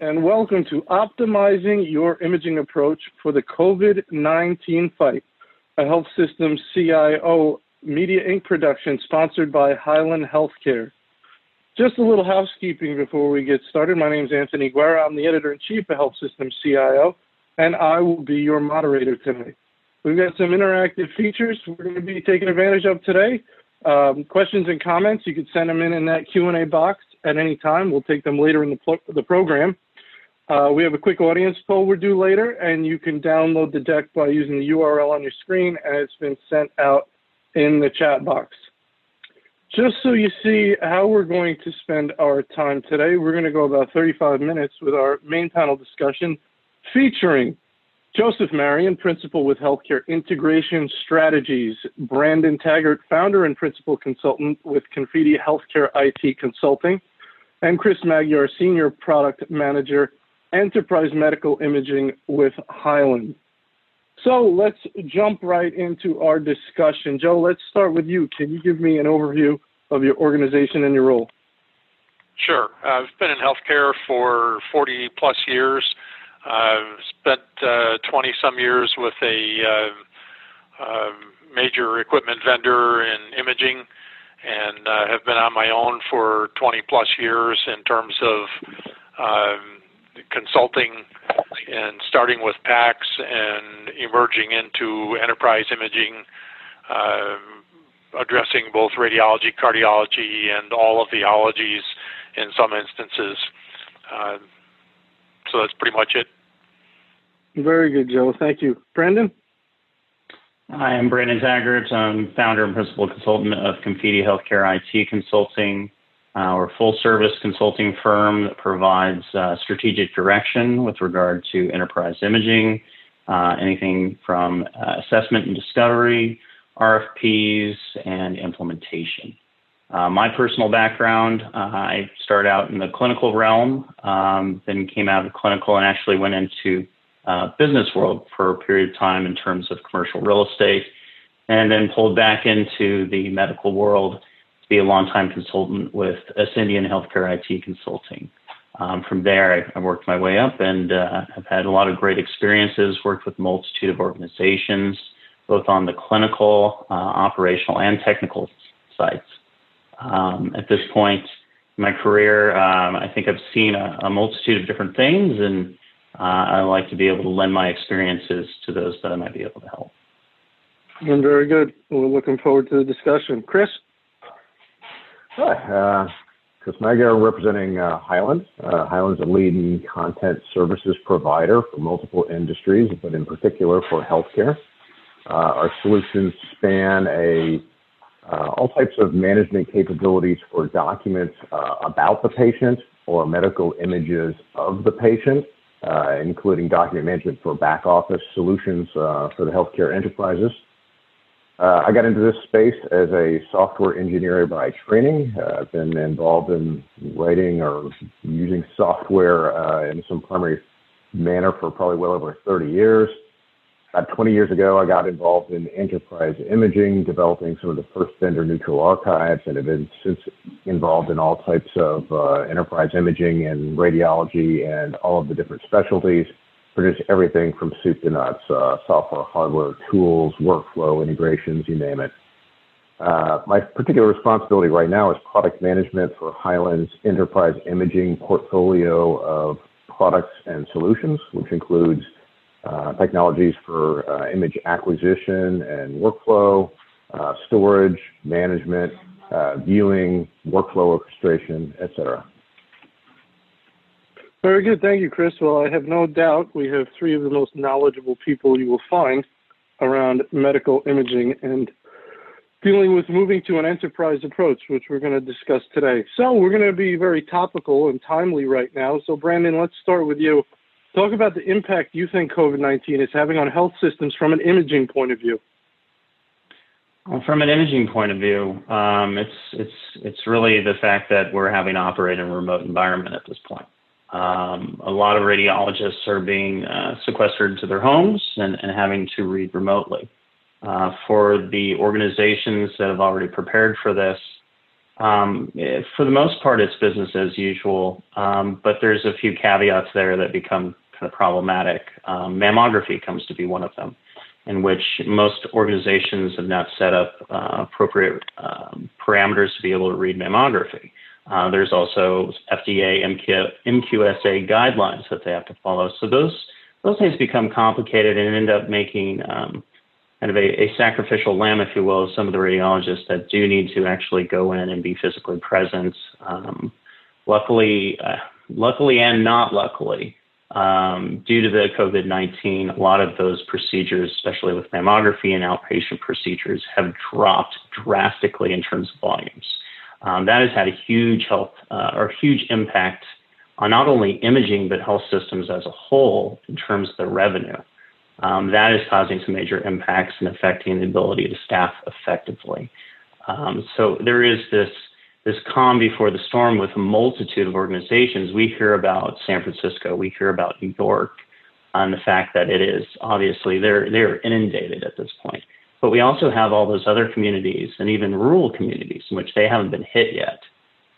And welcome to Optimizing Your Imaging Approach for the COVID 19 Fight, a health system CIO Media Inc. production sponsored by Hyland Healthcare. Just a little housekeeping before we get started. My name is Anthony Guerra. I'm the editor in chief of Health Systems CIO, and I will be your moderator today. We've got some interactive features we're going to be taking advantage of today. Um, questions and comments, you can send them in in that Q&A box at any time. We'll take them later in the, pl- the program. Uh, we have a quick audience poll we're due later, and you can download the deck by using the URL on your screen, and it's been sent out in the chat box. Just so you see how we're going to spend our time today, we're going to go about 35 minutes with our main panel discussion featuring Joseph Marion, principal with Healthcare Integration Strategies, Brandon Taggart, founder and principal consultant with Confidi Healthcare IT Consulting, and Chris Magyar, senior product manager, enterprise medical imaging with Hyland. So let's jump right into our discussion. Joe, let's start with you. Can you give me an overview of your organization and your role? Sure. Uh, I've been in healthcare for 40 plus years. I've spent uh, 20 some years with a uh, uh, major equipment vendor in imaging and uh, have been on my own for 20 plus years in terms of um, consulting and starting with PACS and emerging into enterprise imaging, uh, addressing both radiology, cardiology, and all of the ologies in some instances. Uh, so that's pretty much it. Very good, Joe. Thank you. Brandon? Hi, I'm Brandon Taggart. I'm founder and principal consultant of Confidi Healthcare IT Consulting. Uh, we're a full service consulting firm that provides uh, strategic direction with regard to enterprise imaging, uh, anything from uh, assessment and discovery, RFPs, and implementation. Uh, my personal background, uh, I started out in the clinical realm, um, then came out of the clinical and actually went into business world for a period of time in terms of commercial real estate, and then pulled back into the medical world to be a longtime consultant with Ascendian Healthcare IT Consulting. Um, from there, I, I, worked my way up and uh, have had a lot of great experiences, worked with multitude of organizations, both on the clinical, uh, operational, and technical sides. Um, at this point in my career, um, I think I've seen a, a, multitude of different things, and uh, I like to be able to lend my experiences to those that I might be able to help. And very good. We're looking forward to the discussion. Chris? Hi, uh, Chris Magyar representing uh, Hyland. Uh, Hyland's a leading content services provider for multiple industries, but in particular for healthcare. Uh, our solutions span a uh, all types of management capabilities for documents uh, about the patient or medical images of the patient, including document management for back office solutions for the healthcare enterprises. Uh, I got into this space as a software engineer by training. Uh, I've been involved in writing or using software uh, in some primary manner for probably well over 30 years. About 20 years ago, I got involved in enterprise imaging, developing some of the first vendor neutral archives, and have been since involved in all types of uh, enterprise imaging and radiology and all of the different specialties produce everything from soup to nuts, uh, software, hardware, tools, workflow, integrations, you name it. Uh, my particular responsibility right now is product management for Hyland's enterprise imaging portfolio of products and solutions, which includes uh, technologies for uh, image acquisition and workflow, uh, storage, management, uh, viewing, workflow orchestration, etc. Very good. Thank you, Chris. Well, I have no doubt we have three of the most knowledgeable people you will find around medical imaging and dealing with moving to an enterprise approach, which we're going to discuss today. So, we're going to be very topical and timely right now. So, Brandon, let's start with you. Talk about the impact you think COVID 19 is having on health systems from an imaging point of view. Well, from an imaging point of view, um, it's it's it's really the fact that we're having to operate in a remote environment at this point. Um, a lot of radiologists are being uh, sequestered to their homes and, and, having to read remotely. Uh, for the organizations that have already prepared for this, Um, for the most part, it's business as usual, um, but there's a few caveats there that become kind of problematic. Um, mammography comes to be one of them, in which most organizations have not set up uh, appropriate um, parameters to be able to read mammography. Uh, there's also FDA MQ, MQSA guidelines that they have to follow. So those those things become complicated and end up making um, kind of a, a, sacrificial lamb, if you will, of some of the radiologists that do need to actually go in and be physically present. Um, luckily, uh, luckily and not luckily, um, due to the COVID 19, a lot of those procedures, especially with mammography and outpatient procedures, have dropped drastically in terms of volumes. Um, that has had a huge health uh, or huge impact on not only imaging but health systems as a whole in terms of the revenue. Um, that is causing some major impacts and affecting the ability to staff effectively. Um, so there is this this calm before the storm with a multitude of organizations. We hear about San Francisco, we hear about New York, on the fact that it is obviously they're they're inundated at this point. But we also have all those other communities and even rural communities in which they haven't been hit yet.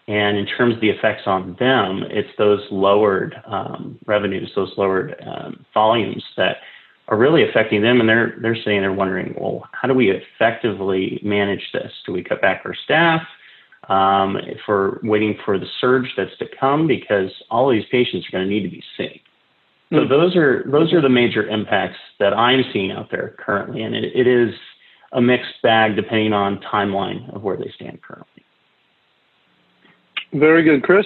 And in terms of the effects on them, it's those lowered um, revenues, those lowered um, volumes that are really affecting them. And they're they're sitting there wondering, well, how do we effectively manage this? Do we cut back our staff? Um, if we're waiting for the surge that's to come, because all these patients are going to need to be seen. So mm-hmm. those are those are the major impacts that I'm seeing out there currently, and it, it is a mixed bag depending on timeline of where they stand currently. Very good, Chris.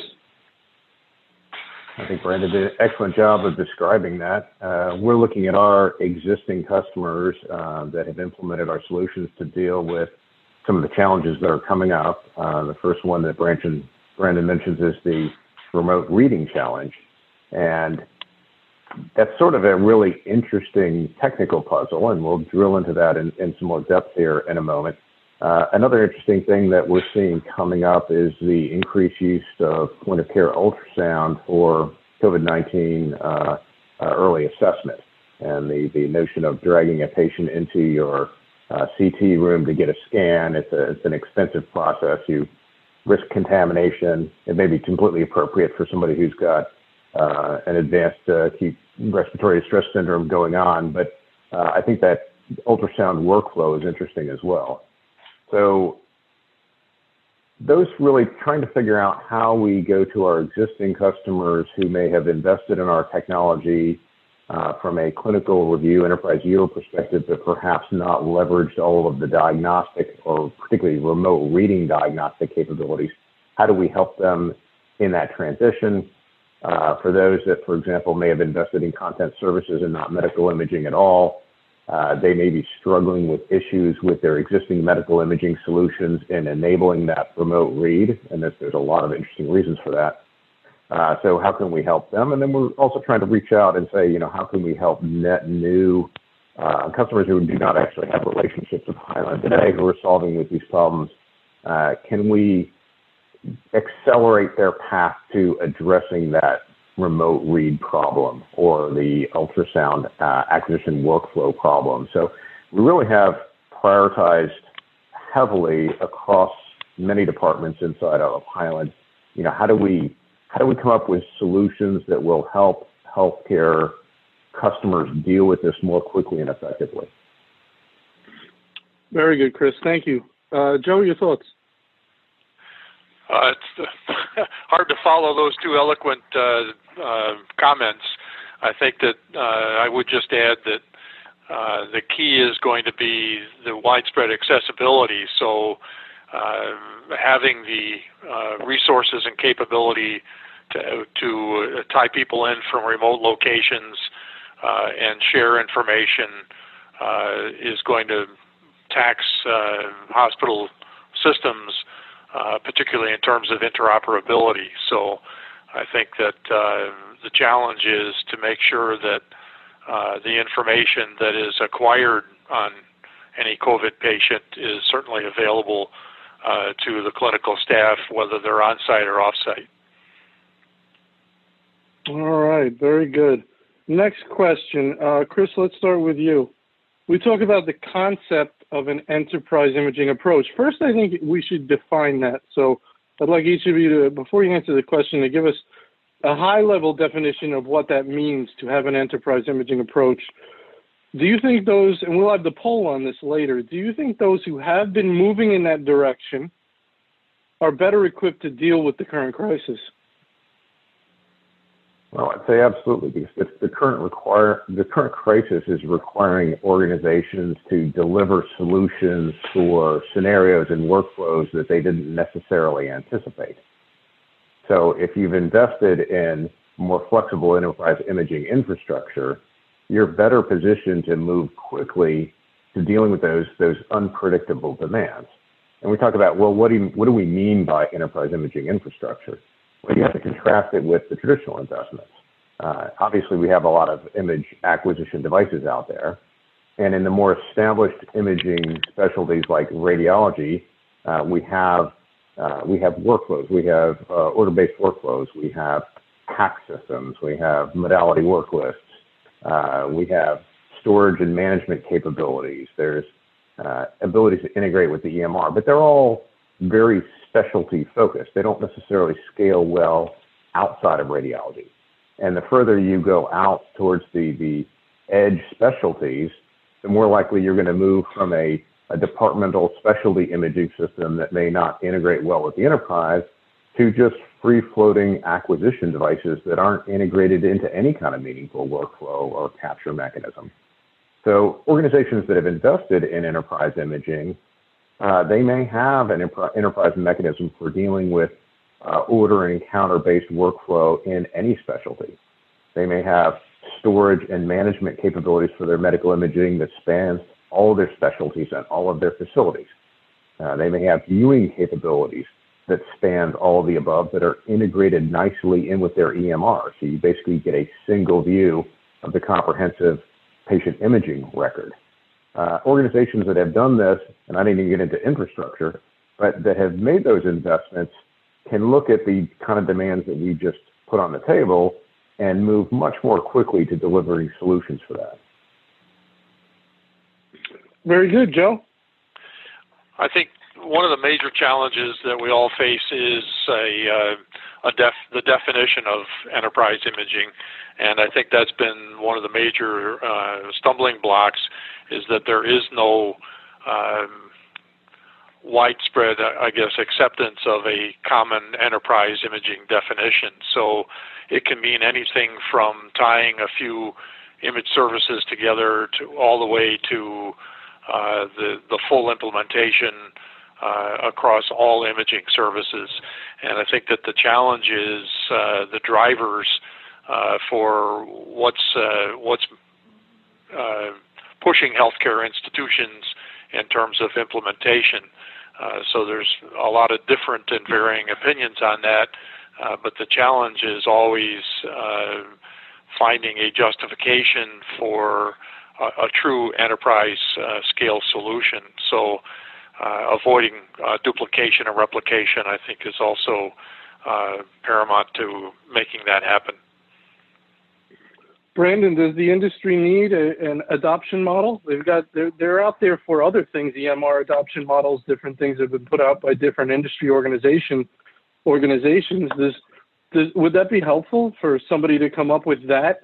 I think Brandon did an excellent job of describing that. Uh, we're looking at our existing customers uh, that have implemented our solutions to deal with some of the challenges that are coming up. Uh, the first one that Brandon, mentions is the remote reading challenge. And that's sort of a really interesting technical puzzle, and we'll drill into that in some more depth here in a moment. Uh, another interesting thing that we're seeing coming up is the increased use of point of care ultrasound for COVID 19 uh, uh, early assessment and the, the notion of dragging a patient into your uh, CT room to get a scan. It's, a, it's an expensive process. You risk contamination. It may be completely appropriate for somebody who's got uh, an advanced acute respiratory distress syndrome going on, but I think that ultrasound workflow is interesting as well. So those really trying to figure out how we go to our existing customers who may have invested in our technology uh, from a clinical review enterprise yield perspective, but perhaps not leveraged all of the diagnostic or particularly remote reading diagnostic capabilities. How do we help them in that transition? Uh, for those that, for example, may have invested in content services and not medical imaging at all, uh, they may be struggling with issues with their existing medical imaging solutions and enabling that remote read, and there's a lot of interesting reasons for that. Uh, so how can we help them? And then we're also trying to reach out and say, you know, how can we help net new uh, customers who do not actually have relationships with Hyland today who are solving with these problems? Uh, can we accelerate their path to addressing that remote read problem or the ultrasound uh, acquisition workflow problem. So we really have prioritized heavily across many departments inside of Hyland. You know, how do we how do we come up with solutions that will help healthcare customers deal with this more quickly and effectively? Very good, Chris. Thank you. Uh, Joe, your thoughts? Uh, it's hard to follow those two eloquent uh, uh, comments. I think that uh, I would just add that uh, the key is going to be the widespread accessibility. So, uh, having the resources and capability to, to tie people in from remote locations and share information is going to tax hospital systems uh, particularly in terms of interoperability. So I think that uh, the challenge is to make sure that uh, the information that is acquired on any COVID patient is certainly available uh, to the clinical staff, whether they're on site or off site. All right, very good. Next question. Uh, Chris, let's start with you. We talk about the concept of an enterprise imaging approach. First, I think we should define that. So I'd like each of you to, before you answer the question, to give us a high level definition of what that means to have an enterprise imaging approach. Do you think those, and we'll have the poll on this later, do you think those who have been moving in that direction are better equipped to deal with the current crisis? Well, I'd say absolutely, because the current require the current crisis is requiring organizations to deliver solutions for scenarios and workflows that they didn't necessarily anticipate. So if you've invested in more flexible enterprise imaging infrastructure, you're better positioned to move quickly to dealing with those those unpredictable demands. And we talk about, well, what do you, what do we mean by enterprise imaging infrastructure? Well, you have to contrast it with the traditional investments. Uh, obviously, we have a lot of image acquisition devices out there, and in the more established imaging specialties like radiology, uh, we have uh, we have workflows, we have uh, order-based workflows, we have PACS systems, we have modality work lists, uh, we have storage and management capabilities. There's uh, abilities to integrate with the EMR, but they're all very specialty focused. They don't necessarily scale well outside of radiology. And the further you go out towards the, the edge specialties, the more likely you're going to move from a, a departmental specialty imaging system that may not integrate well with the enterprise to just free floating acquisition devices that aren't integrated into any kind of meaningful workflow or capture mechanism. So organizations that have invested in enterprise imaging, uh, they may have an enterprise mechanism for dealing with uh, order and encounter based workflow in any specialty. They may have storage and management capabilities for their medical imaging that spans all their specialties and all of their facilities. Uh, they may have viewing capabilities that span all of the above that are integrated nicely in with their EMR. So you basically get a single view of the comprehensive patient imaging record. Uh, organizations that have done this, and I didn't even get into infrastructure, but that have made those investments can look at the kind of demands that we just put on the table and move much more quickly to delivering solutions for that. Very good, Joe. I think one of the major challenges that we all face is a, uh, a def, the definition of enterprise imaging, and I think that's been one of the major uh, stumbling blocks. Is that there is no um, widespread, I guess, acceptance of a common enterprise imaging definition. So it can mean anything from tying a few image services together to all the way to uh, the the full implementation uh, across all imaging services. And I think that the challenge is uh, the drivers uh, for what's uh, what's uh, pushing healthcare institutions in terms of implementation. Uh, so there's a lot of different and varying opinions on that, uh, but the challenge is always uh, finding a justification for a, a true enterprise uh, scale solution. So uh, avoiding duplication and replication, I think, is also paramount to making that happen. Brandon, does the industry need a, an adoption model? They've got they're, they're out there for other things, EMR adoption models, different things have been put out by different industry organization organizations. Does, does would that be helpful for somebody to come up with that?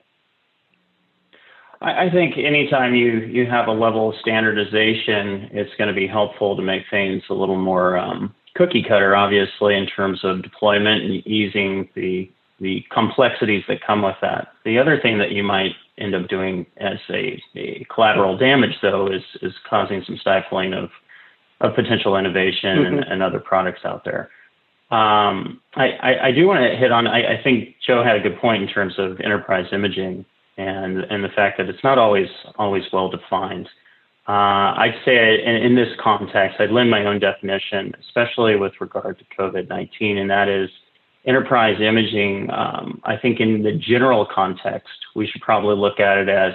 I, I think anytime you you have a level of standardization, it's going to be helpful to make things a little more um, cookie cutter, obviously, in terms of deployment and easing the the complexities that come with that. The other thing that you might end up doing as a, a collateral damage, though, is is causing some stifling of of potential innovation mm-hmm. and, and, other products out there. Um, I, I, I, do want to hit on. I, I, think Joe had a good point in terms of enterprise imaging and and the fact that it's not always always well defined. Uh, I'd say in, in, this context, I'd lend my own definition, especially with regard to COVID 19, and that is enterprise imaging, um, I think in the general context, we should probably look at it as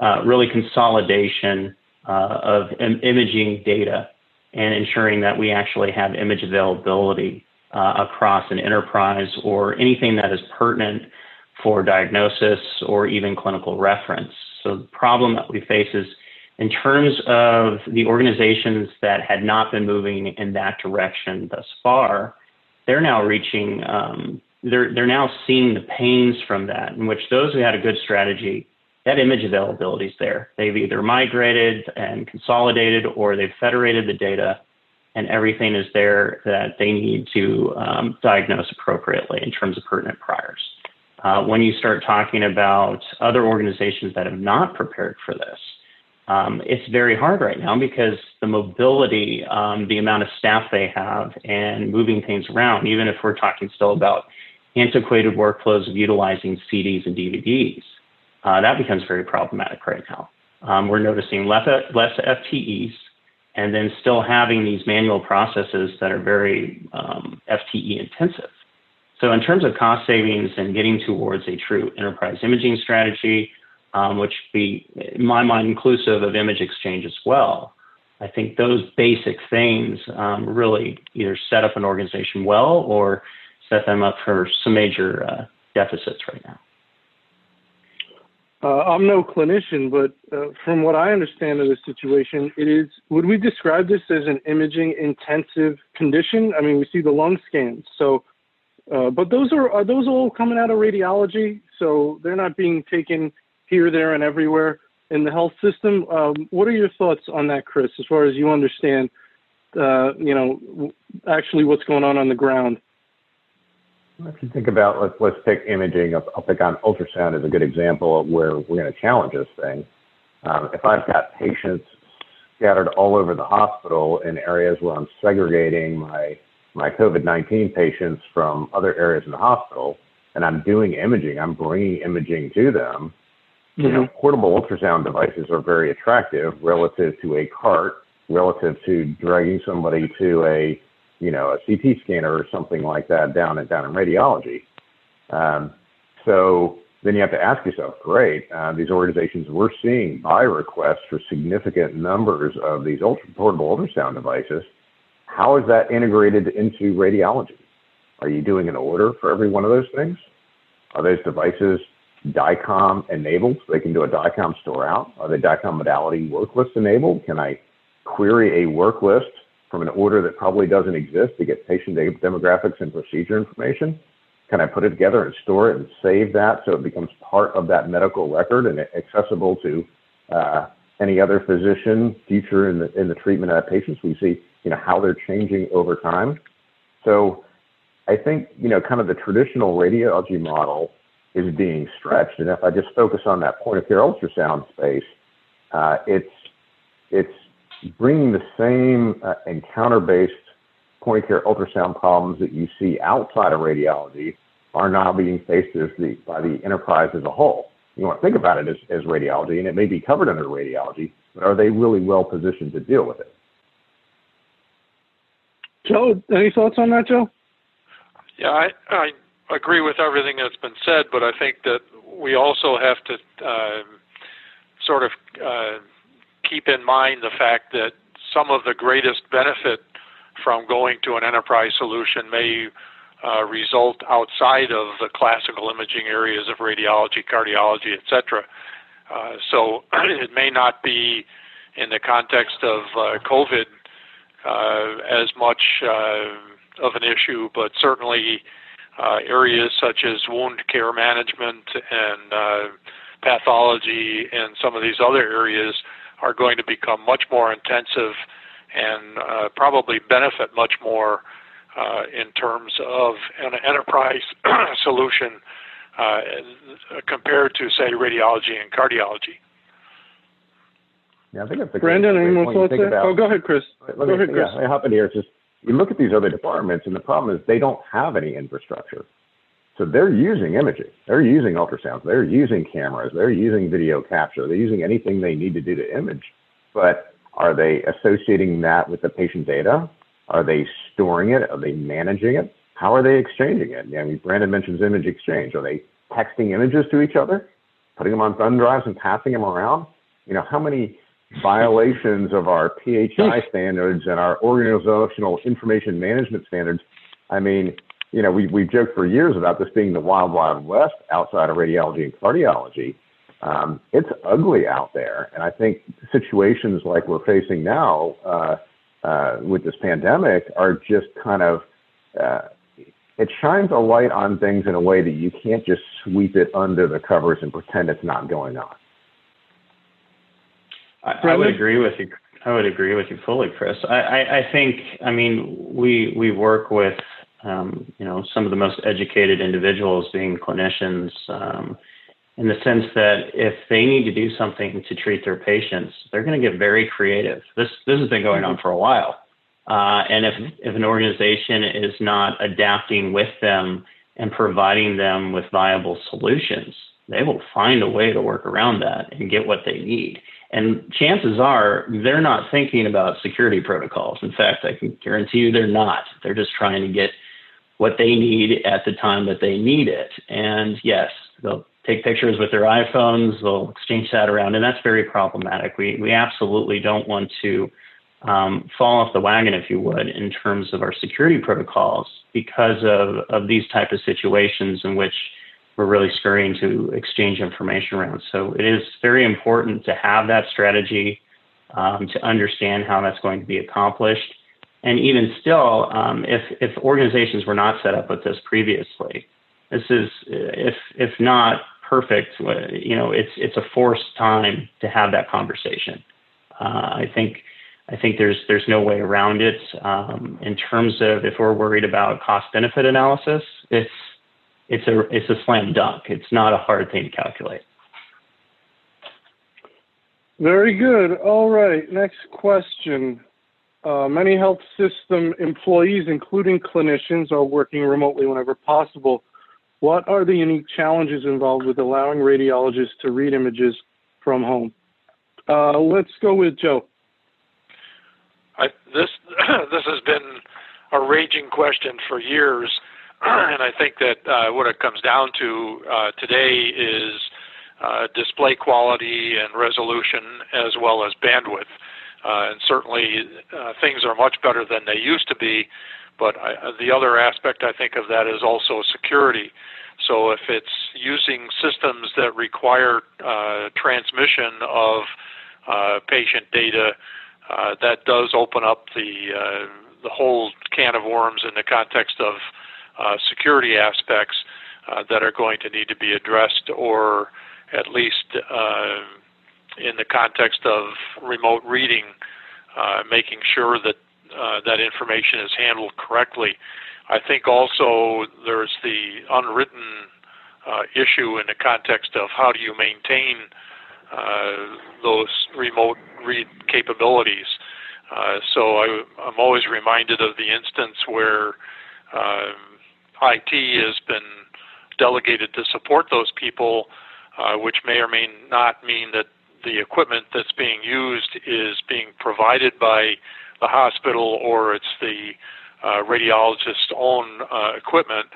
uh, really consolidation uh, of Im- imaging data and ensuring that we actually have image availability uh, across an enterprise or anything that is pertinent for diagnosis or even clinical reference. So the problem that we face is In terms of the organizations that had not been moving in that direction thus far, they're now reaching, um, they're, they're now seeing the pains from that, in which those who had a good strategy, that image availability is there. They've either migrated and consolidated or they've federated the data and everything is there that they need to um, diagnose appropriately in terms of pertinent priors. Uh, when you start talking about other organizations that have not prepared for this, um, it's very hard right now because the mobility, um, the amount of staff they have, and moving things around, even if we're talking still about antiquated workflows of utilizing CDs and DVDs, uh, that becomes very problematic right now. Um, we're noticing less, less FTEs and then still having these manual processes that are very um, FTE intensive. So in terms of cost savings and getting towards a true enterprise imaging strategy, um, which be, in my mind, inclusive of image exchange as well, I think those basic things um, really either set up an organization well or set them up for some major uh, deficits right now. Uh, I'm no clinician, but uh, from what I understand of the situation, it is. Would we describe this as an imaging intensive condition? I mean, we see the lung scans. So, uh, but those are are those all coming out of radiology? So they're not being taken here, there, and everywhere in the health system. Um, what are your thoughts on that, Chris? As far as you understand, uh, you know, actually what's going on on the ground. If you think about, let's, let's pick imaging, I'll, I'll pick on ultrasound as a good example of where we're going to challenge this thing. Um, if I've got patients scattered all over the hospital in areas where I'm segregating my, my COVID-19 patients from other areas in the hospital, and I'm doing imaging, I'm bringing imaging to them, mm-hmm. you know, mm-hmm. portable ultrasound devices are very attractive relative to a cart, relative to dragging somebody to a you know, a CT scanner or something like that down in, down in radiology. Um, so then you have to ask yourself, great, uh, these organizations, we're seeing buy requests for significant numbers of these ultra portable ultrasound devices. How is that integrated into radiology? Are you doing an order for every one of those things? Are those devices DICOM enabled so they can do a DICOM store out? Are they DICOM modality work list enabled? Can I query a work list from an order that probably doesn't exist to get patient demographics and procedure information? Can I put it together and store it and save that so it becomes part of that medical record and accessible to uh, any other physician future in the in the treatment of that patient? We see you know how they're changing over time. So I think you know kind of the traditional radiology model is being stretched, and if I just focus on that point of care ultrasound space, uh, it's it's bringing the same uh, encounter-based point of care ultrasound problems that you see outside of radiology are now being faced as the, by the enterprise as a whole. You want to think about it as, as radiology, and it may be covered under radiology, but are they really well positioned to deal with it? Joe, any thoughts on that, Joe? Yeah, I, I agree with everything that's been said, but I think that we also have to uh, sort of uh, keep in mind the fact that some of the greatest benefit from going to an enterprise solution may uh, result outside of the classical imaging areas of radiology, cardiology, etc. Uh, so it may not be in the context of uh, COVID uh, as much uh, of an issue, but certainly uh, areas such as wound care management and pathology and some of these other areas are going to become much more intensive and uh, probably benefit much more uh, in terms of an enterprise solution uh, compared to, say, radiology and cardiology. Yeah, I think that's a Brandon, any more thoughts there? oh, go ahead, Chris. Let go me, ahead, Chris. Yeah, I hop in here. Just you look at these other departments, and the problem is they don't have any infrastructure. So they're using imaging, they're using ultrasounds, they're using cameras, they're using video capture, they're using anything they need to do to image. But are they associating that with the patient data? Are they storing it? Are they managing it? How are they exchanging it? I mean, Brandon mentions image exchange. Are they texting images to each other, putting them on thumb drives and passing them around? You know, how many violations of our PHI standards and our organizational information management standards? I mean, you know, we, we've joked for years about this being the wild, wild west outside of radiology and cardiology. um, it's ugly out there. And I think situations like we're facing now uh, uh, with this pandemic are just kind of, uh, it shines a light on things in a way that you can't just sweep it under the covers and pretend it's not going on. I, I would agree with you. I would agree with you fully, Chris. I, I, I think, I mean, we we work with, um, you know, some of the most educated individuals, being clinicians, um, in the sense that if they need to do something to treat their patients, they're going to get very creative. This this has been going on for a while, uh, and if if an organization is not adapting with them and providing them with viable solutions, they will find a way to work around that and get what they need. And chances are they're not thinking about security protocols. In fact, I can guarantee you they're not. They're just trying to get what they need at the time that they need it. And yes, they'll take pictures with their iPhones, they'll exchange that around, and that's very problematic. We, we absolutely don't want to um, fall off the wagon, if you would, in terms of our security protocols because of, of these type of situations in which we're really scurrying to exchange information around. So it is very important to have that strategy, um, to understand how that's going to be accomplished. And even still, um, if, if organizations were not set up with this previously, this is, if, if not perfect, you know, it's, it's a forced time to have that conversation. Uh, I think, I think there's, there's no way around it. Um, in terms of if we're worried about cost benefit analysis, it's, it's a it's a slam dunk. It's not a hard thing to calculate. Very good. All right. Next question. Uh, many health system employees, including clinicians, are working remotely whenever possible. What are the unique challenges involved with allowing radiologists to read images from home? Uh, let's go with Joe. I, this this has been a raging question for years. and I think that uh, what it comes down to uh, today is uh, display quality and resolution as well as bandwidth. Uh, and certainly uh, things are much better than they used to be. But I, uh, the other aspect I think of that is also security. So if it's using systems that require transmission of patient data, that does open up the the whole can of worms in the context of security aspects uh, that are going to need to be addressed, or at least uh, in the context of remote reading, uh, making sure that uh, that information is handled correctly. I think also there's the unwritten uh, issue in the context of how do you maintain those remote read capabilities. so I, am always reminded of the instance where IT has been delegated to support those people, uh, which may or may not mean that the equipment that's being used is being provided by the hospital or it's the uh, radiologist's own uh, equipment.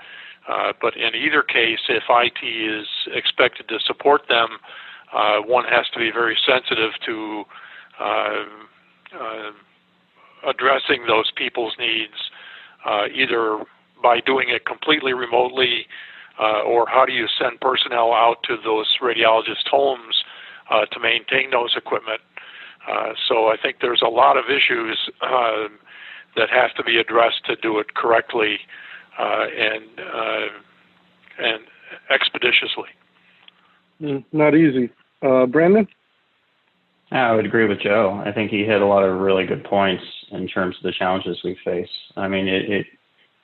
Uh, but in either case, if IT is expected to support them, uh, one has to be very sensitive to uh, addressing those people's needs, either by doing it completely remotely, uh, or how do you send personnel out to those radiologist homes uh, to maintain those equipment? Uh, so I think there's a lot of issues uh, that have to be addressed to do it correctly uh, and uh, and expeditiously. Mm, not easy, Brandon. I would agree with Joe. I think he hit a lot of really good points in terms of the challenges we face. I mean, it, it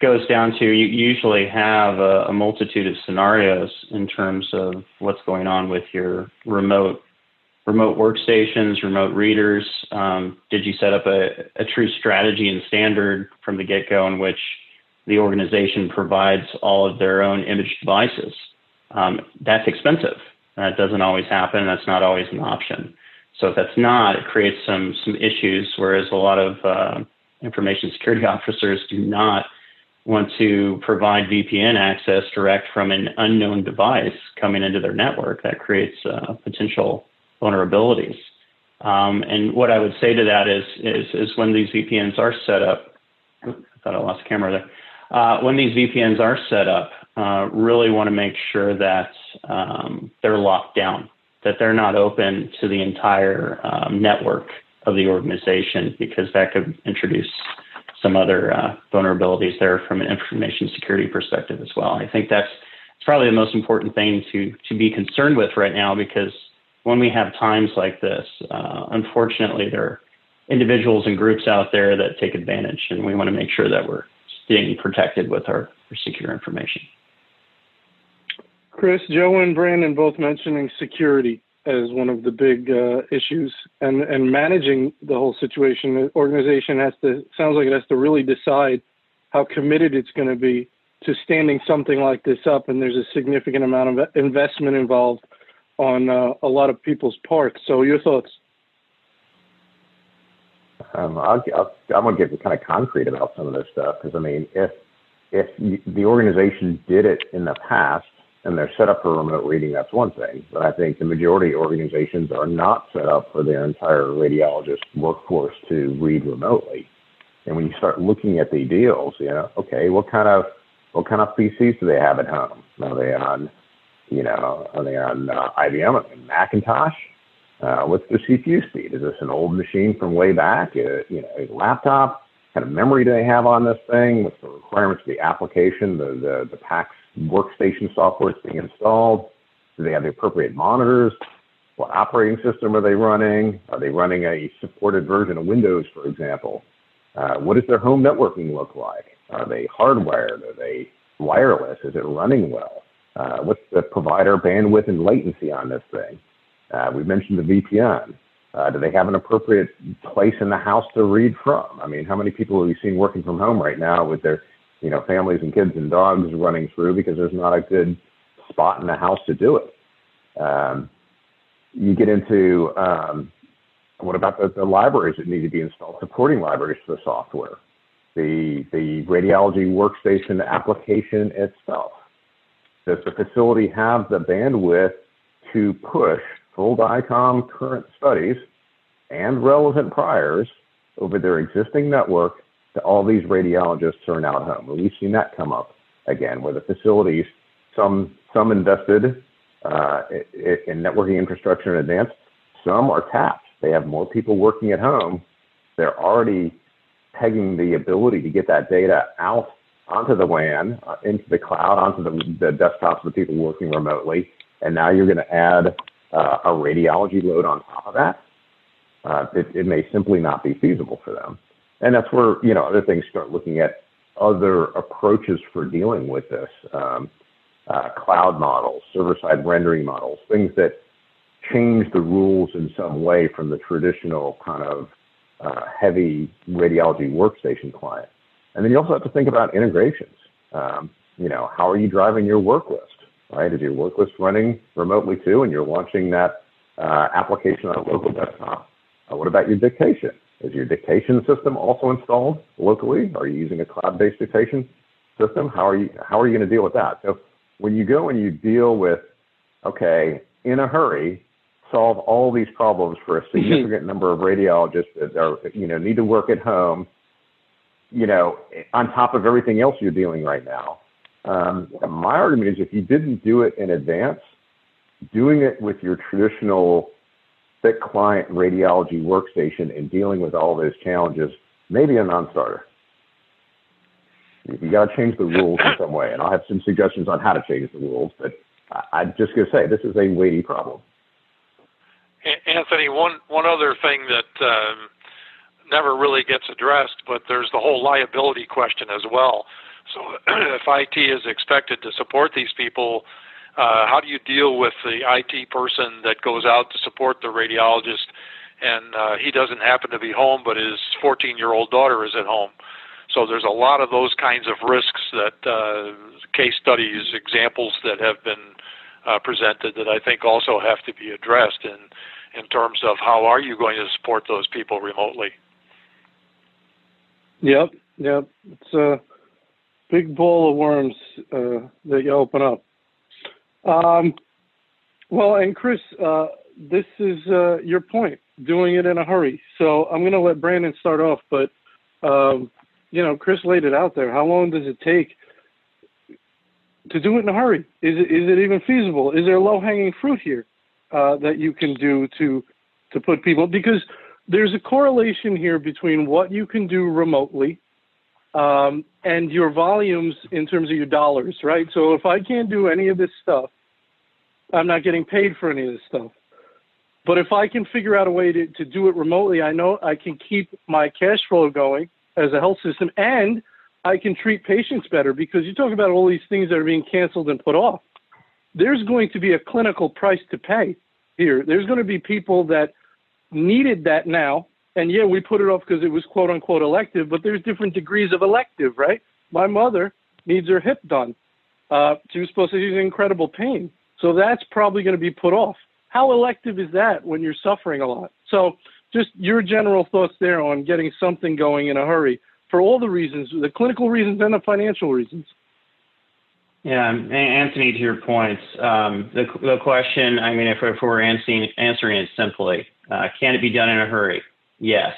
goes down to you usually have a, a, multitude of scenarios in terms of what's going on with your remote remote workstations, remote readers. Um, did you set up a, a, true strategy and standard from the get-go in which the organization provides all of their own image devices? Um, that's expensive. That doesn't always happen. That's not always an option. So if that's not, it creates some some issues. Whereas a lot of uh, information security officers do not want to provide VPN access direct from an unknown device coming into their network, that creates uh, potential vulnerabilities. Um, and what I would say to that is, is, is when these VPNs are set up, I thought I lost the camera there. Uh, when these VPNs are set up, uh, really want to make sure that um, they're locked down, that they're not open to the entire um, network of the organization because that could introduce some other uh, vulnerabilities there from an information security perspective as well. I think that's it's probably the most important thing to to be concerned with right now because when we have times like this, uh, unfortunately, there are individuals and groups out there that take advantage, and we want to make sure that we're staying protected with our, our secure information. Chris, Joe, and Brandon both mentioning security as one of the big uh, issues, and and managing the whole situation. The organization has to sounds like it has to really decide how committed it's going to be to standing something like this up, and there's a significant amount of investment involved on uh, a lot of people's parts. So, your thoughts? Um, I'll, I'll, I'm going to get kind of concrete about some of this stuff because I mean, if if the organization did it in the past and they're set up for remote reading, that's one thing. But I think the majority of organizations are not set up for their entire radiologist workforce to read remotely. And when you start looking at the deals, you know, okay, what kind of what kind of PCs do they have at home? Are they on, you know, are they on uh, IBM, and Macintosh? Uh, what's the CPU speed? Is this an old machine from way back? Uh, you know, a laptop? What kind of memory do they have on this thing? What's the requirements of the application, the, the, the PACS workstation software that's being installed? Do they have the appropriate monitors? What operating system are they running? Are they running a supported version of Windows, for example? Uh, what does their home networking look like? Are they hardwired? Are they wireless? Is it running well? Uh, what's the provider bandwidth and latency on this thing? Uh, we mentioned the VPN. Uh, do they have an appropriate place in the house to read from? I mean, how many people have you seen working from home right now with their, you know, families and kids and dogs running through because there's not a good spot in the house to do it? Um, you get into um, what about the, the libraries that need to be installed, supporting libraries for the software, the the radiology workstation application itself. Does the facility have the bandwidth to push full DICOM current studies and relevant priors over their existing network to all these radiologists are now at home. We've seen that come up again, where the facilities, some some invested uh, in networking infrastructure in advance, some are tapped. They have more people working at home. They're already pegging the ability to get that data out onto the WAN, uh, into the cloud, onto the, the desktops of the people working remotely. And now you're going to add uh, a radiology load on top of that, uh, it, it, may simply not be feasible for them. And that's where, you know, other things start looking at other approaches for dealing with this. Um, uh, cloud models, server-side rendering models, things that change the rules in some way from the traditional kind of uh, heavy radiology workstation client. And then you also have to think about integrations. Um, you know, how are you driving your work list? right? Is your work list running remotely too, and you're launching that uh, application on a local desktop? Uh, what about your dictation? Is your dictation system also installed locally? Are you using a cloud-based dictation system? How are you how are you going to deal with that? So when you go and you deal with, okay, in a hurry, solve all these problems for a mm-hmm. significant number of radiologists that are you know need to work at home, you know, on top of everything else you're dealing right now um, my argument is if you didn't do it in advance, doing it with your traditional thick client radiology workstation and dealing with all those challenges may be a non-starter. You got to change the rules in some way, and I'll have some suggestions on how to change the rules. But I'm just going to say this is a weighty problem. Anthony, one one other thing that um, never really gets addressed, but there's the whole liability question as well. So if IT is expected to support these people, uh, how do you deal with the IT person that goes out to support the radiologist and uh, he doesn't happen to be home, but his 14 year old daughter is at home? So there's a lot of those kinds of risks that uh, case studies, examples that have been uh, presented that I think also have to be addressed in in terms of how are you going to support those people remotely. Yep, yep. It's a big bowl of worms uh, that you open up. Um, well, and Chris, uh, this is uh, your point, doing it in a hurry. So I'm going to let Brandon start off, but um, you know, Chris laid it out there. How long does it take to do it in a hurry? Is it is it even feasible? Is there low hanging fruit here? uh, that you can do to to put people because there's a correlation here between what you can do remotely um, and your volumes in terms of your dollars, right? So if I can't do any of this stuff, I'm not getting paid for any of this stuff. But if I can figure out a way to, to do it remotely, I know I can keep my cash flow going as a health system and I can treat patients better because you talk about all these things that are being canceled and put off. There's going to be a clinical price to pay here. There's going to be people that needed that now. And yeah, we put it off because it was quote unquote elective, but there's different degrees of elective, right? My mother needs her hip done. Uh, she was supposed to use incredible pain. So that's probably going to be put off. How elective is that when you're suffering a lot? So just your general thoughts there on getting something going in a hurry for all the reasons, the clinical reasons and the financial reasons. Yeah, Anthony, to your points, um, the, the question, I mean, if, if we're answering, answering it simply, uh, can it be done in a hurry? Yes.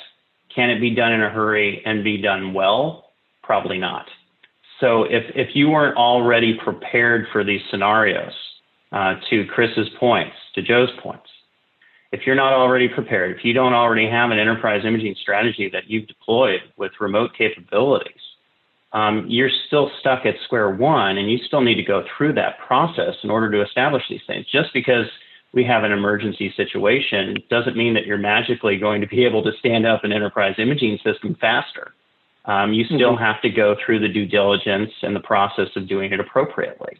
Can it be done in a hurry and be done well? Probably not. So if, if you weren't already prepared for these scenarios, uh, to Chris's points, to Joe's points, if you're not already prepared, if you don't already have an enterprise imaging strategy that you've deployed with remote capabilities, um, you're still stuck at square one and you still need to go through that process in order to establish these things. Just because we have an emergency situation doesn't mean that you're magically going to be able to stand up an enterprise imaging system faster. Um, you still mm-hmm. have to go through the due diligence and the process of doing it appropriately.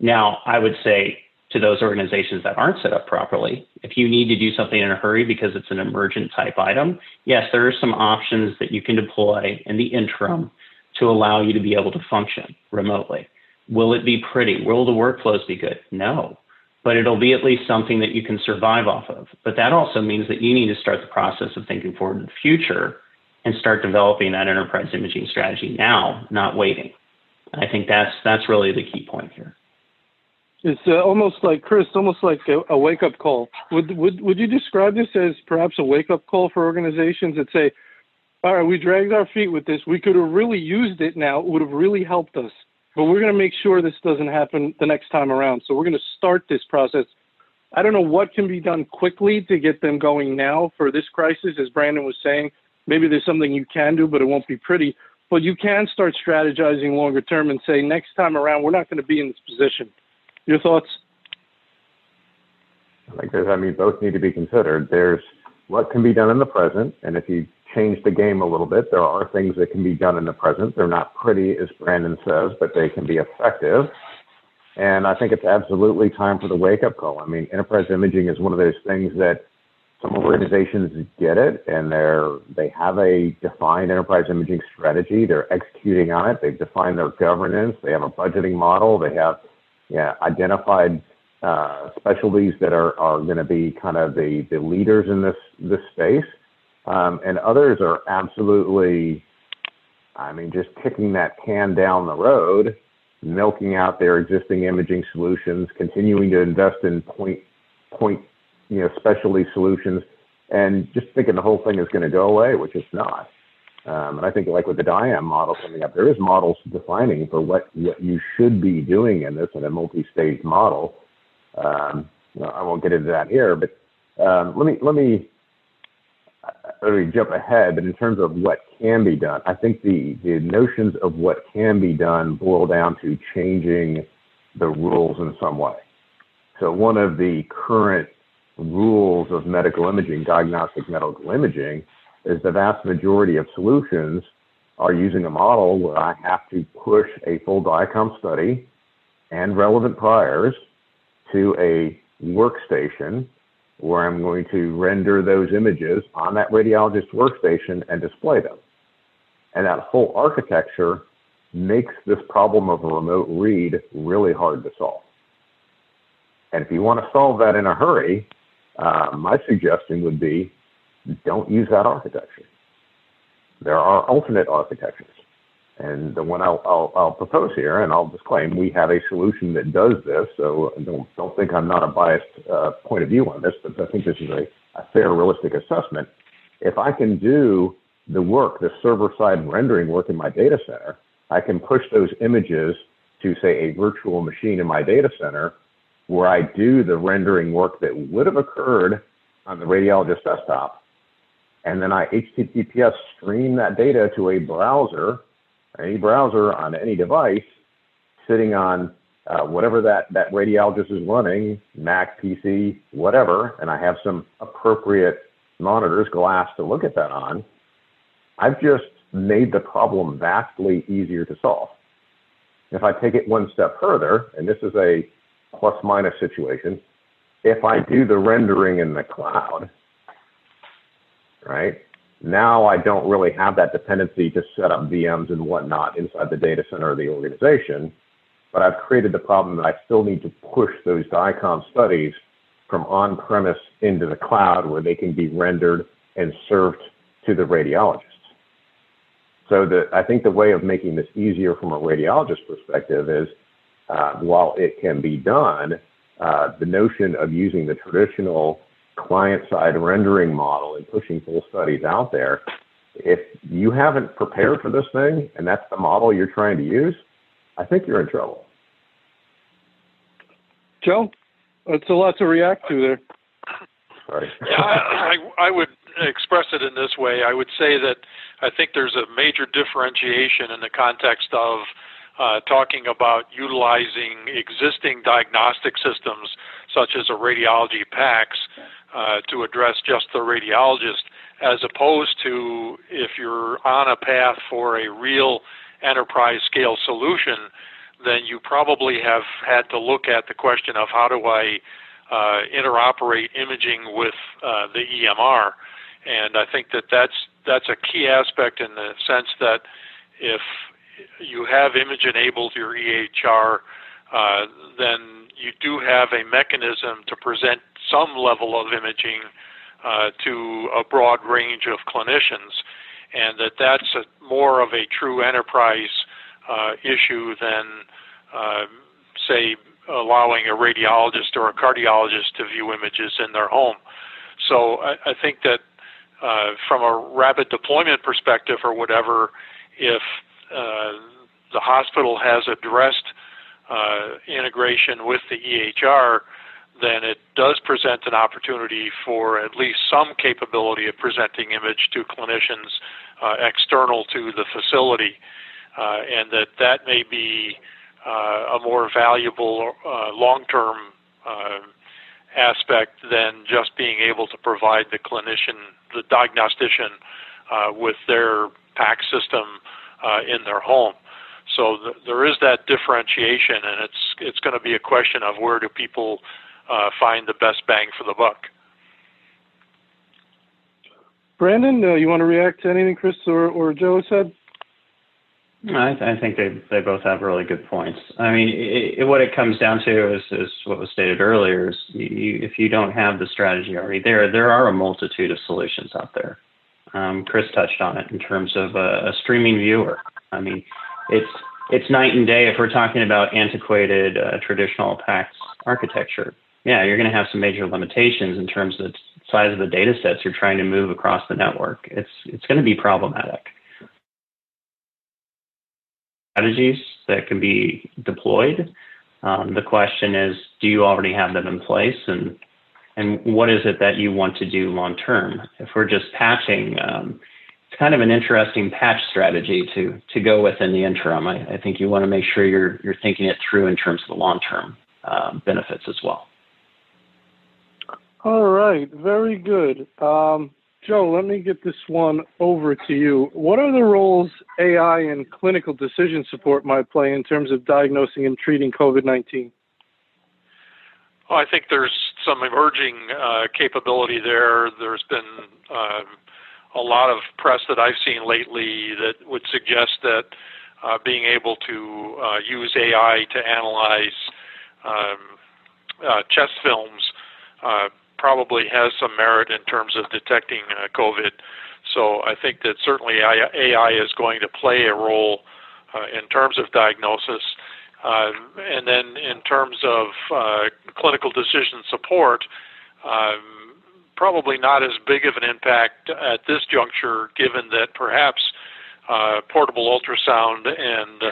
Now, I would say to those organizations that aren't set up properly, if you need to do something in a hurry because it's an emergent type item, yes, there are some options that you can deploy in the interim to allow you to be able to function remotely. Will it be pretty? Will the workflows be good? No but it'll be at least something that you can survive off of. But that also means that you need to start the process of thinking forward to the future and start developing that enterprise imaging strategy now, not waiting. I think that's that's really the key point here. It's uh, almost like Chris, almost like a, a wake up call. Would would would you describe this as perhaps a wake up call for organizations that say, "All right, we dragged our feet with this. We could have really used it now. It would have really helped us." but we're going to make sure this doesn't happen the next time around. So we're going to start this process. I don't know what can be done quickly to get them going now for this crisis, as Brandon was saying. Maybe there's something you can do, but it won't be pretty. But you can start strategizing longer term and say, next time around, we're not going to be in this position. Your thoughts? I think there's, I mean, both need to be considered. There's what can be done in the present, and if you change the game a little bit. There are things that can be done in the present. They're not pretty, as Brandon says, but they can be effective. And I think it's absolutely time for the wake up call. I mean, enterprise imaging is one of those things that some organizations get it and they're they have a defined enterprise imaging strategy. They're executing on it. They've defined their governance. They have a budgeting model. They have yeah, identified uh, specialties that are, are going to be kind of the, the leaders in this this space. Um, and others are absolutely, I mean, just kicking that can down the road, milking out their existing imaging solutions, continuing to invest in point, point, you know, specialty solutions, and just thinking the whole thing is going to go away, which it's not. Um, and I think, like with the DIAM model coming up, there is models defining for what, what you should be doing in this in a multi-stage model. Um, I won't get into that here, but um, let me let me really jump ahead, but in terms of what can be done, I think the, the notions of what can be done boil down to changing the rules in some way. So one of the current rules of medical imaging, diagnostic medical imaging, is the vast majority of solutions are using a model where I have to push a full DICOM study and relevant priors to a workstation where I'm going to render those images on that radiologist workstation and display them. And that whole architecture makes this problem of a remote read really hard to solve. And if you want to solve that in a hurry, uh, my suggestion would be don't use that architecture. There are alternate architectures. And the one I'll, I'll, I'll, propose here, and I'll disclaim, we have a solution that does this. So don't, don't think I'm not a biased uh, point of view on this, but I think this is a, a fair, realistic assessment. If I can do the work, the server side rendering work in my data center, I can push those images to, say, a virtual machine in my data center where I do the rendering work that would have occurred on the radiologist desktop, and then I HTTPS stream that data to a browser, any browser on any device, sitting on uh, whatever that, that radiologist is running, Mac, PC, whatever, and I have some appropriate monitors, glass to look at that on, I've just made the problem vastly easier to solve. If I take it one step further, and this is a plus minus situation, if I do the rendering in the cloud, right, now I don't really have that dependency to set up VMs and whatnot inside the data center of the organization, but I've created the problem that I still need to push those DICOM studies from on-premise into the cloud where they can be rendered and served to the radiologists. So the, I think the way of making this easier from a radiologist perspective is uh, while it can be done, uh, the notion of using the traditional client-side rendering model and pushing full studies out there, if you haven't prepared for this thing and that's the model you're trying to use, I think you're in trouble. Joe? that's a lot to react to there. Sorry. yeah, I, I, I would express it in this way. I would say that I think there's a major differentiation in the context of uh, talking about utilizing existing diagnostic systems such as a radiology PACS uh, to address just the radiologist, as opposed to if you're on a path for a real enterprise scale solution then you probably have had to look at the question of how do I uh, interoperate imaging with uh, the EMR, and I think that that's that's a key aspect in the sense that if you have image enabled your EHR, uh, then you do have a mechanism to present some level of imaging uh, to a broad range of clinicians, and that that's a, more of a true enterprise uh, issue than, uh, say, allowing a radiologist or a cardiologist to view images in their home. So I, I think that uh, from a rapid deployment perspective or whatever, if the hospital has addressed uh, integration with the EHR, then it does present an opportunity for at least some capability of presenting image to clinicians uh, external to the facility uh, and that that may be uh, a more valuable uh, long-term aspect than just being able to provide the clinician, the diagnostician, with their PAC system in their home. So th- there is that differentiation, and it's it's going to be a question of where do people uh, find the best bang for the buck. Brandon, uh, you want to react to anything Chris or, or Joe said? I, I think they they both have really good points. I mean, it, it, what it comes down to is, is what was stated earlier: is you, if you don't have the strategy already there, there are a multitude of solutions out there. Um, Chris touched on it in terms of a, a streaming viewer. I mean, it's it's night and day if we're talking about antiquated uh, traditional PACS architecture. Yeah, you're going to have some major limitations in terms of the size of the data sets you're trying to move across the network. It's it's going to be problematic strategies that can be deployed. Um, the question is, do you already have them in place, and and what is it that you want to do long term? If we're just patching, um, it's kind of an interesting patch strategy to to go with in the interim. I, I think you want to make sure you're you're thinking it through in terms of the long term uh, benefits as well. All right, very good. Um, Joe, let me get this one over to you. What are the roles AI and clinical decision support might play in terms of diagnosing and treating COVID 19? Well, I think there's some emerging uh, capability there. There's been uh, a lot of press that I've seen lately that would suggest that uh, being able to uh, use AI to analyze um, uh, chest films uh, probably has some merit in terms of detecting uh, COVID. So I think that certainly AI is going to play a role in terms of diagnosis. Uh, and then in terms of uh, clinical decision support, um, probably not as big of an impact at this juncture, given that perhaps uh, portable ultrasound and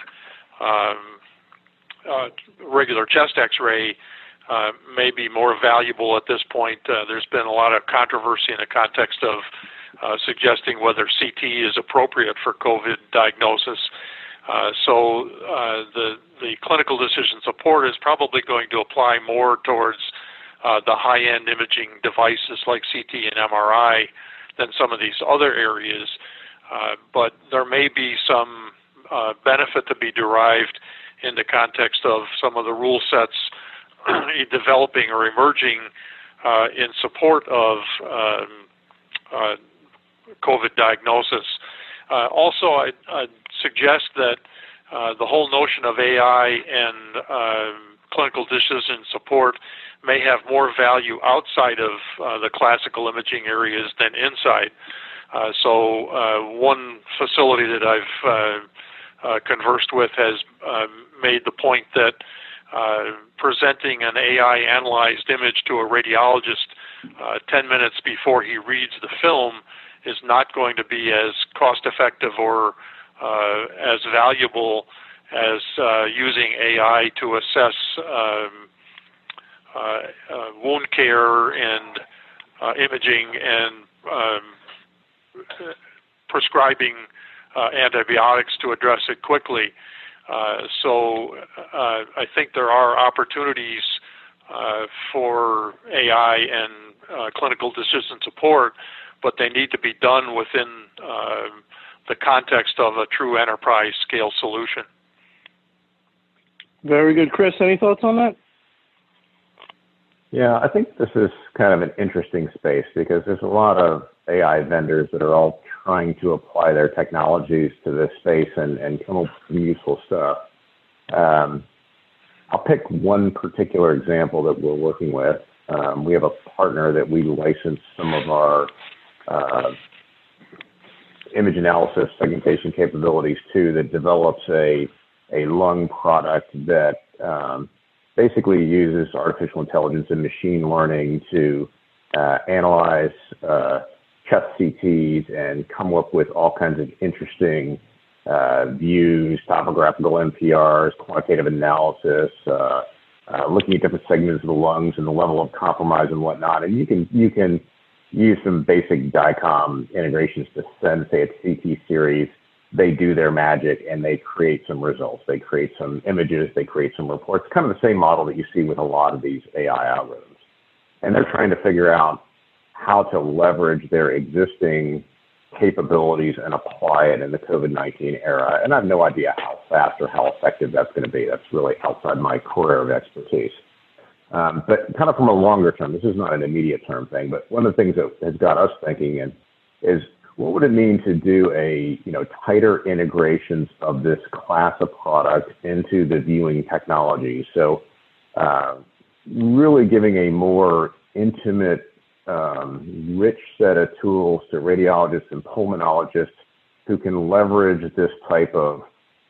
um, uh, regular chest X-ray may be more valuable at this point. There's been a lot of controversy in the context of suggesting whether CT is appropriate for COVID diagnosis. Uh, so uh, the the clinical decision support is probably going to apply more towards uh, the high-end imaging devices like CT and MRI than some of these other areas. but there may be some benefit to be derived in the context of some of the rule sets developing or emerging uh, in support of um, uh, COVID diagnosis. Uh, also, I, I'd, suggest that uh, the whole notion of AI and um, clinical decision support may have more value outside of uh, the classical imaging areas than inside. Uh, so, one facility that I've conversed with has made the point that uh, presenting an AI analyzed image to a radiologist uh, 10 minutes before he reads the film is not going to be as cost effective or uh, as valuable as uh, using AI to assess um, uh, uh, wound care and imaging and um, prescribing antibiotics to address it quickly. Uh, so uh, I think there are opportunities uh, for AI and uh, clinical decision support, but they need to be done within uh, the context of a true enterprise scale solution. Very good. Chris, any thoughts on that? Yeah, I think this is kind of an interesting space because there's a lot of AI vendors that are all trying to apply their technologies to this space and, and come up with some useful stuff. Um, I'll pick one particular example that we're working with. Um, we have a partner that we license some of our uh, image analysis segmentation capabilities too that develops a a lung product that um, basically uses artificial intelligence and machine learning to uh, analyze uh, chest CTs and come up with all kinds of interesting uh, views, topographical MPRs, quantitative analysis, uh, uh, looking at different segments of the lungs and the level of compromise and whatnot. And you can you can use some basic DICOM integrations to send, say, a CT series. They do their magic and they create some results. They create some images. They create some reports. Kind of the same model that you see with a lot of these AI algorithms. And they're trying to figure out how to leverage their existing capabilities and apply it in the COVID 19 era. And I have no idea how fast or how effective that's going to be. That's really outside my core of expertise. Um, but kind of from a longer term, this is not an immediate term thing, but one of the things that has got us thinking in, is what would it mean to do a you know tighter integrations of this class of product into the viewing technology? So uh, really giving a more intimate um, rich set of tools to radiologists and pulmonologists who can leverage this type of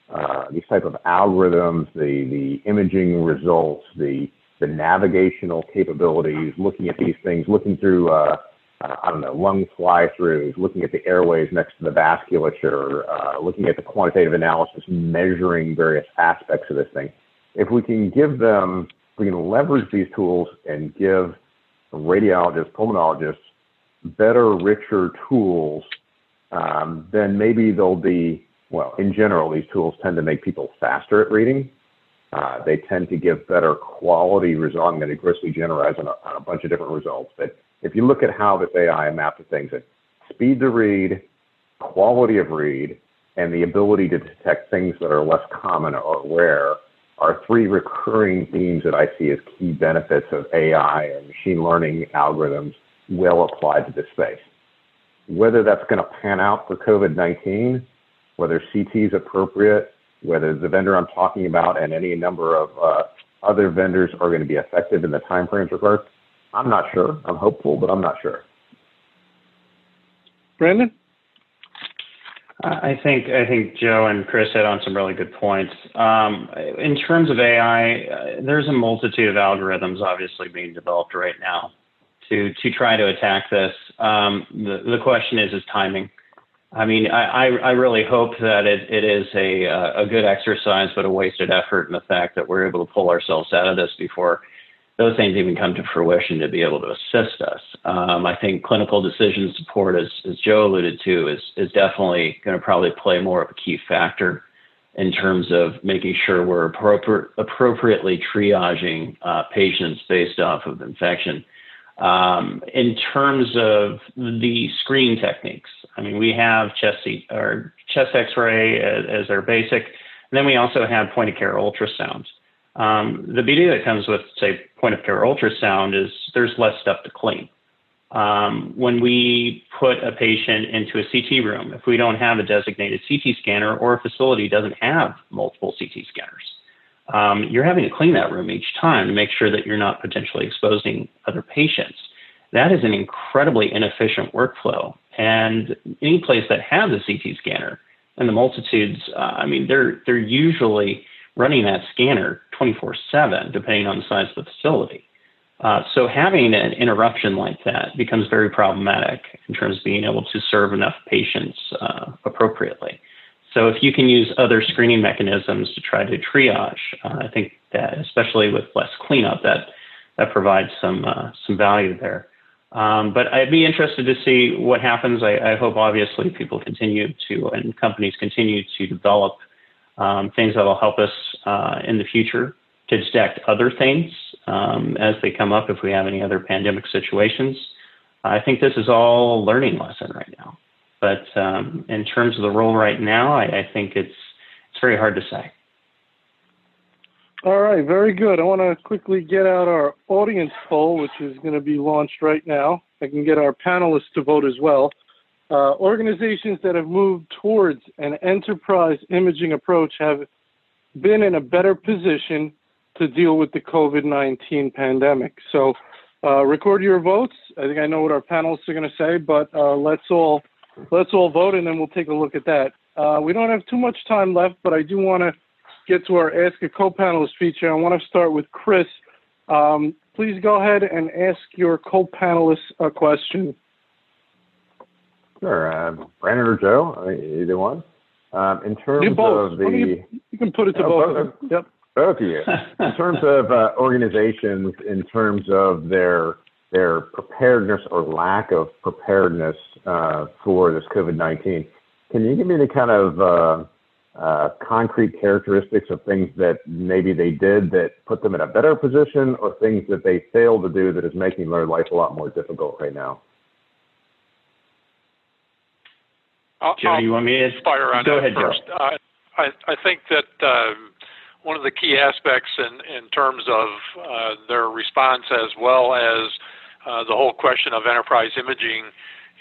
uh, these type of algorithms, the the imaging results, the the navigational capabilities, looking at these things, looking through uh, uh, I don't know lung fly throughs, looking at the airways next to the vasculature, uh, looking at the quantitative analysis, measuring various aspects of this thing. If we can give them, we can leverage these tools and give radiologists, pulmonologists, better, richer tools, um, then maybe they'll be, well, in general, these tools tend to make people faster at reading. Uh, they tend to give better quality results. I'm going to grossly generalize on a, on a bunch of different results. But if you look at how this AI maps to things, at speed to read, quality of read, and the ability to detect things that are less common or rare are three recurring themes that I see as key benefits of AI and machine learning algorithms well applied to this space. Whether that's going to pan out for COVID 19, whether CT is appropriate, whether the vendor I'm talking about and any number of uh, other vendors are going to be effective in the timeframes required, I'm not sure. I'm hopeful, but I'm not sure. Brandon? I think I think Joe and Chris hit on some really good points. Um, in terms of AI, uh, there's a multitude of algorithms obviously being developed right now to to try to attack this. Um, the the question is is timing. I mean, I, I really hope that it, it is a a good exercise, but a wasted effort in the fact that we're able to pull ourselves out of this before those things even come to fruition to be able to assist us. Um, I think clinical decision support, as, as Joe alluded to, is, is definitely going to probably play more of a key factor in terms of making sure we're appropriate, appropriately triaging uh, patients based off of infection. Um, in terms of the screening techniques, I mean, we have chest, or chest X-ray as, as our basic, and then we also have point-of-care ultrasound. Um, the beauty that comes with, say, point of care ultrasound is there's less stuff to clean. Um, when we put a patient into a CT room, if we don't have a designated CT scanner or a facility doesn't have multiple CT scanners, um, you're having to clean that room each time to make sure that you're not potentially exposing other patients. That is an incredibly inefficient workflow. And any place that has a CT scanner and the multitudes, uh, I mean, they're they're usually running that scanner 24 7, depending on the size of the facility. Uh, so having an interruption like that becomes very problematic in terms of being able to serve enough patients uh, appropriately. So if you can use other screening mechanisms to try to triage, uh, I think that especially with less cleanup, that that provides some uh, some value there. Um, but I'd be interested to see what happens. I, I hope obviously people continue to and companies continue to develop um, things that will help us uh, in the future to detect other things um, as they come up if we have any other pandemic situations. I think this is all a learning lesson right now. But um, in terms of the role right now, I, I think it's it's very hard to say. All right, very good. I want to quickly get out our audience poll, which is going to be launched right now. I can get our panelists to vote as well. Uh, organizations that have moved towards an enterprise imaging approach have been in a better position to deal with the COVID 19 pandemic. So, uh, record your votes. I think I know what our panelists are going to say, but uh, let's all let's all vote, and then we'll take a look at that. Uh, we don't have too much time left, but I do want to get to our Ask a Co-Panelist feature. I want to start with Chris. Um, please go ahead and ask your co-panelists a question. Sure. Uh, Brandon or Joe, either one. Um, in terms of the, you, you, can put it to both. both yep. Both of you. in terms of uh, organizations, in terms of their their preparedness or lack of preparedness uh, for this COVID nineteen, can you give me the kind of uh, uh, concrete characteristics of things that maybe they did that put them in a better position, or things that they failed to do that is making their life a lot more difficult right now? I'll, you want me to fire on go ahead, first? Uh, I, I think that um, one of the key aspects in, in terms of uh, their response, as well as uh, the whole question of enterprise imaging,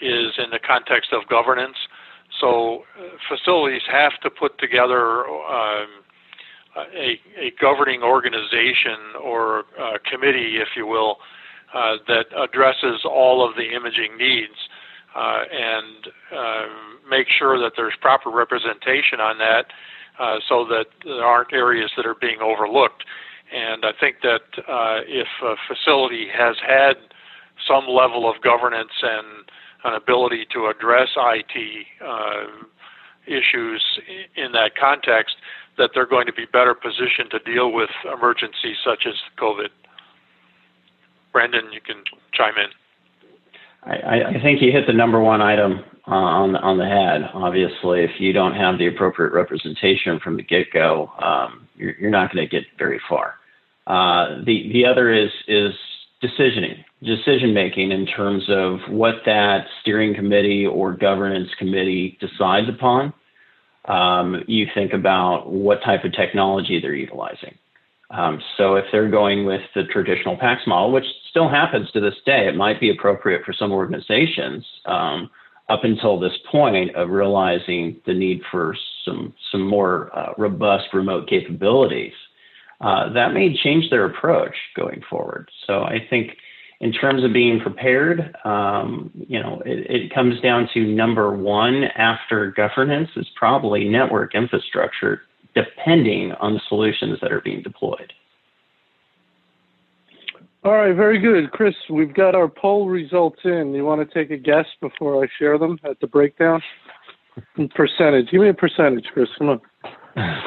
is in the context of governance. So uh, facilities have to put together um, a, a, governing organization or committee, if you will, uh, that addresses all of the imaging needs uh, and um, make sure that there's proper representation on that uh, so that there aren't areas that are being overlooked. And I think that uh, if a facility has had some level of governance and an ability to address IT uh, issues in that context, that they're going to be better positioned to deal with emergencies such as COVID. Brandon, you can chime in. I, I think you hit the number one item uh, on on the head. Obviously, if you don't have the appropriate representation from the get go, um, you're, you're, not going to get very far. Uh, the the other is is decisioning, decision making in terms of what that steering committee or governance committee decides upon. Um, you think about what type of technology they're utilizing. Um, so if they're going with the traditional PACS model, which still happens to this day, it might be appropriate for some organizations um, up until this point of realizing the need for some some more uh, robust remote capabilities. Uh, that may change their approach going forward. So I think in terms of being prepared, um, you know, it, it, comes down to number one after governance is probably network infrastructure depending on the solutions that are being deployed. All right, very good. Chris, we've got our poll results in. You want to take a guess before I share them at the breakdown? percentage. Give me a percentage, Chris. Come on.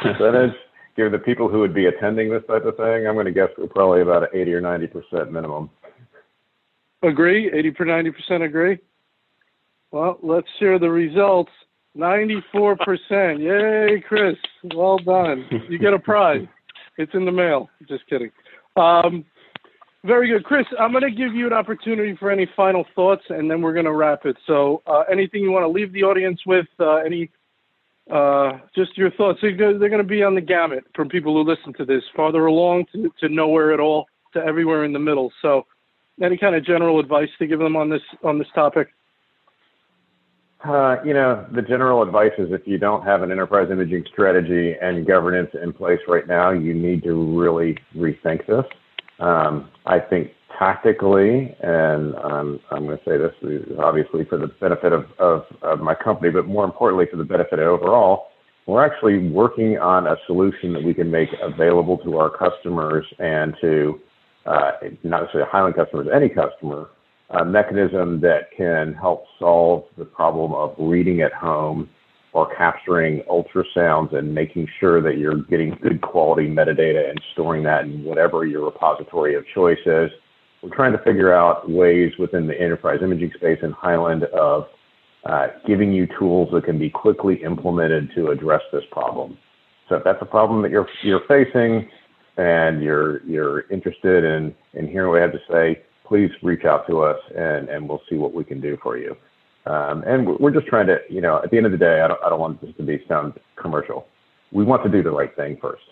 percentage. Give the people who would be attending this type of thing, I'm going to guess we're probably about an 80 or 90 percent minimum. Agree, 80 per 90 percent agree. Well, let's share the results. 94%. Yay, Chris. Well done. You get a prize. It's in the mail. Just kidding. Um, very good. Chris, I'm going to give you an opportunity for any final thoughts, and then we're going to wrap it. So, uh, anything you want to leave the audience with? Uh, any, uh, just your thoughts? They're going to be on the gamut from people who listen to this, farther along to, to nowhere at all, to everywhere in the middle. So, any kind of general advice to give them on this on this topic? Uh, you know, the general advice is if you don't have an enterprise imaging strategy and governance in place right now, you need to really rethink this. Um, I think tactically, and um, I'm going to say this obviously for the benefit of, of, of my company, but more importantly for the benefit overall, we're actually working on a solution that we can make available to our customers and to uh, not necessarily Hyland customers, any customer, a mechanism that can help solve the problem of reading at home or capturing ultrasounds and making sure that you're getting good quality metadata and storing that in whatever your repository of choice is. We're trying to figure out ways within the enterprise imaging space in Hyland of uh, giving you tools that can be quickly implemented to address this problem. So if that's a problem that you're you're facing and you're you're interested in in hearing what we have to say, please reach out to us and, and we'll see what we can do for you. Um, and we're just trying to, you know, at the end of the day, I don't, I don't want this to be sound commercial. We want to do the right thing first,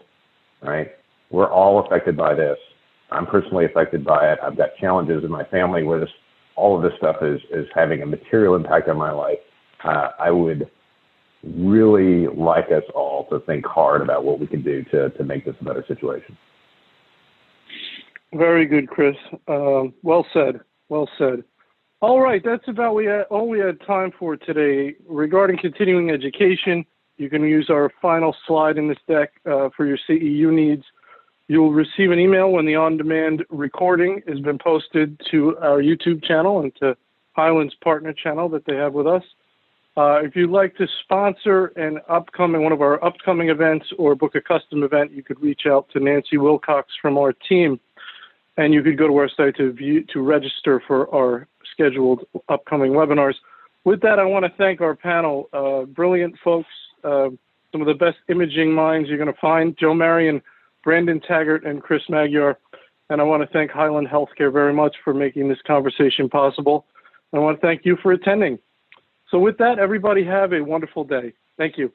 right? We're all affected by this. I'm personally affected by it. I've got challenges in my family where this, all of this stuff is, is having a material impact on my life. Uh, I would really like us all to think hard about what we can do to, to make this a better situation. Very good, Chris. Um, well said. Well said. All right, that's about we had, all we had time for today. Regarding continuing education, you can use our final slide in this deck uh, for your CEU needs. You'll receive an email when the on-demand recording has been posted to our YouTube channel and to Hyland's partner channel that they have with us. Uh, if you'd like to sponsor an upcoming one of our upcoming events or book a custom event, you could reach out to Nancy Wilcox from our team and you could go to our site to view to register for our scheduled upcoming webinars. With that, I want to thank our panel, uh, brilliant folks, uh, some of the best imaging minds you're going to find, Joe Marion, Brandon Taggart, and Chris Magyar. And I want to thank Hyland Healthcare very much for making this conversation possible. I want to thank you for attending. So with that, everybody have a wonderful day. Thank you.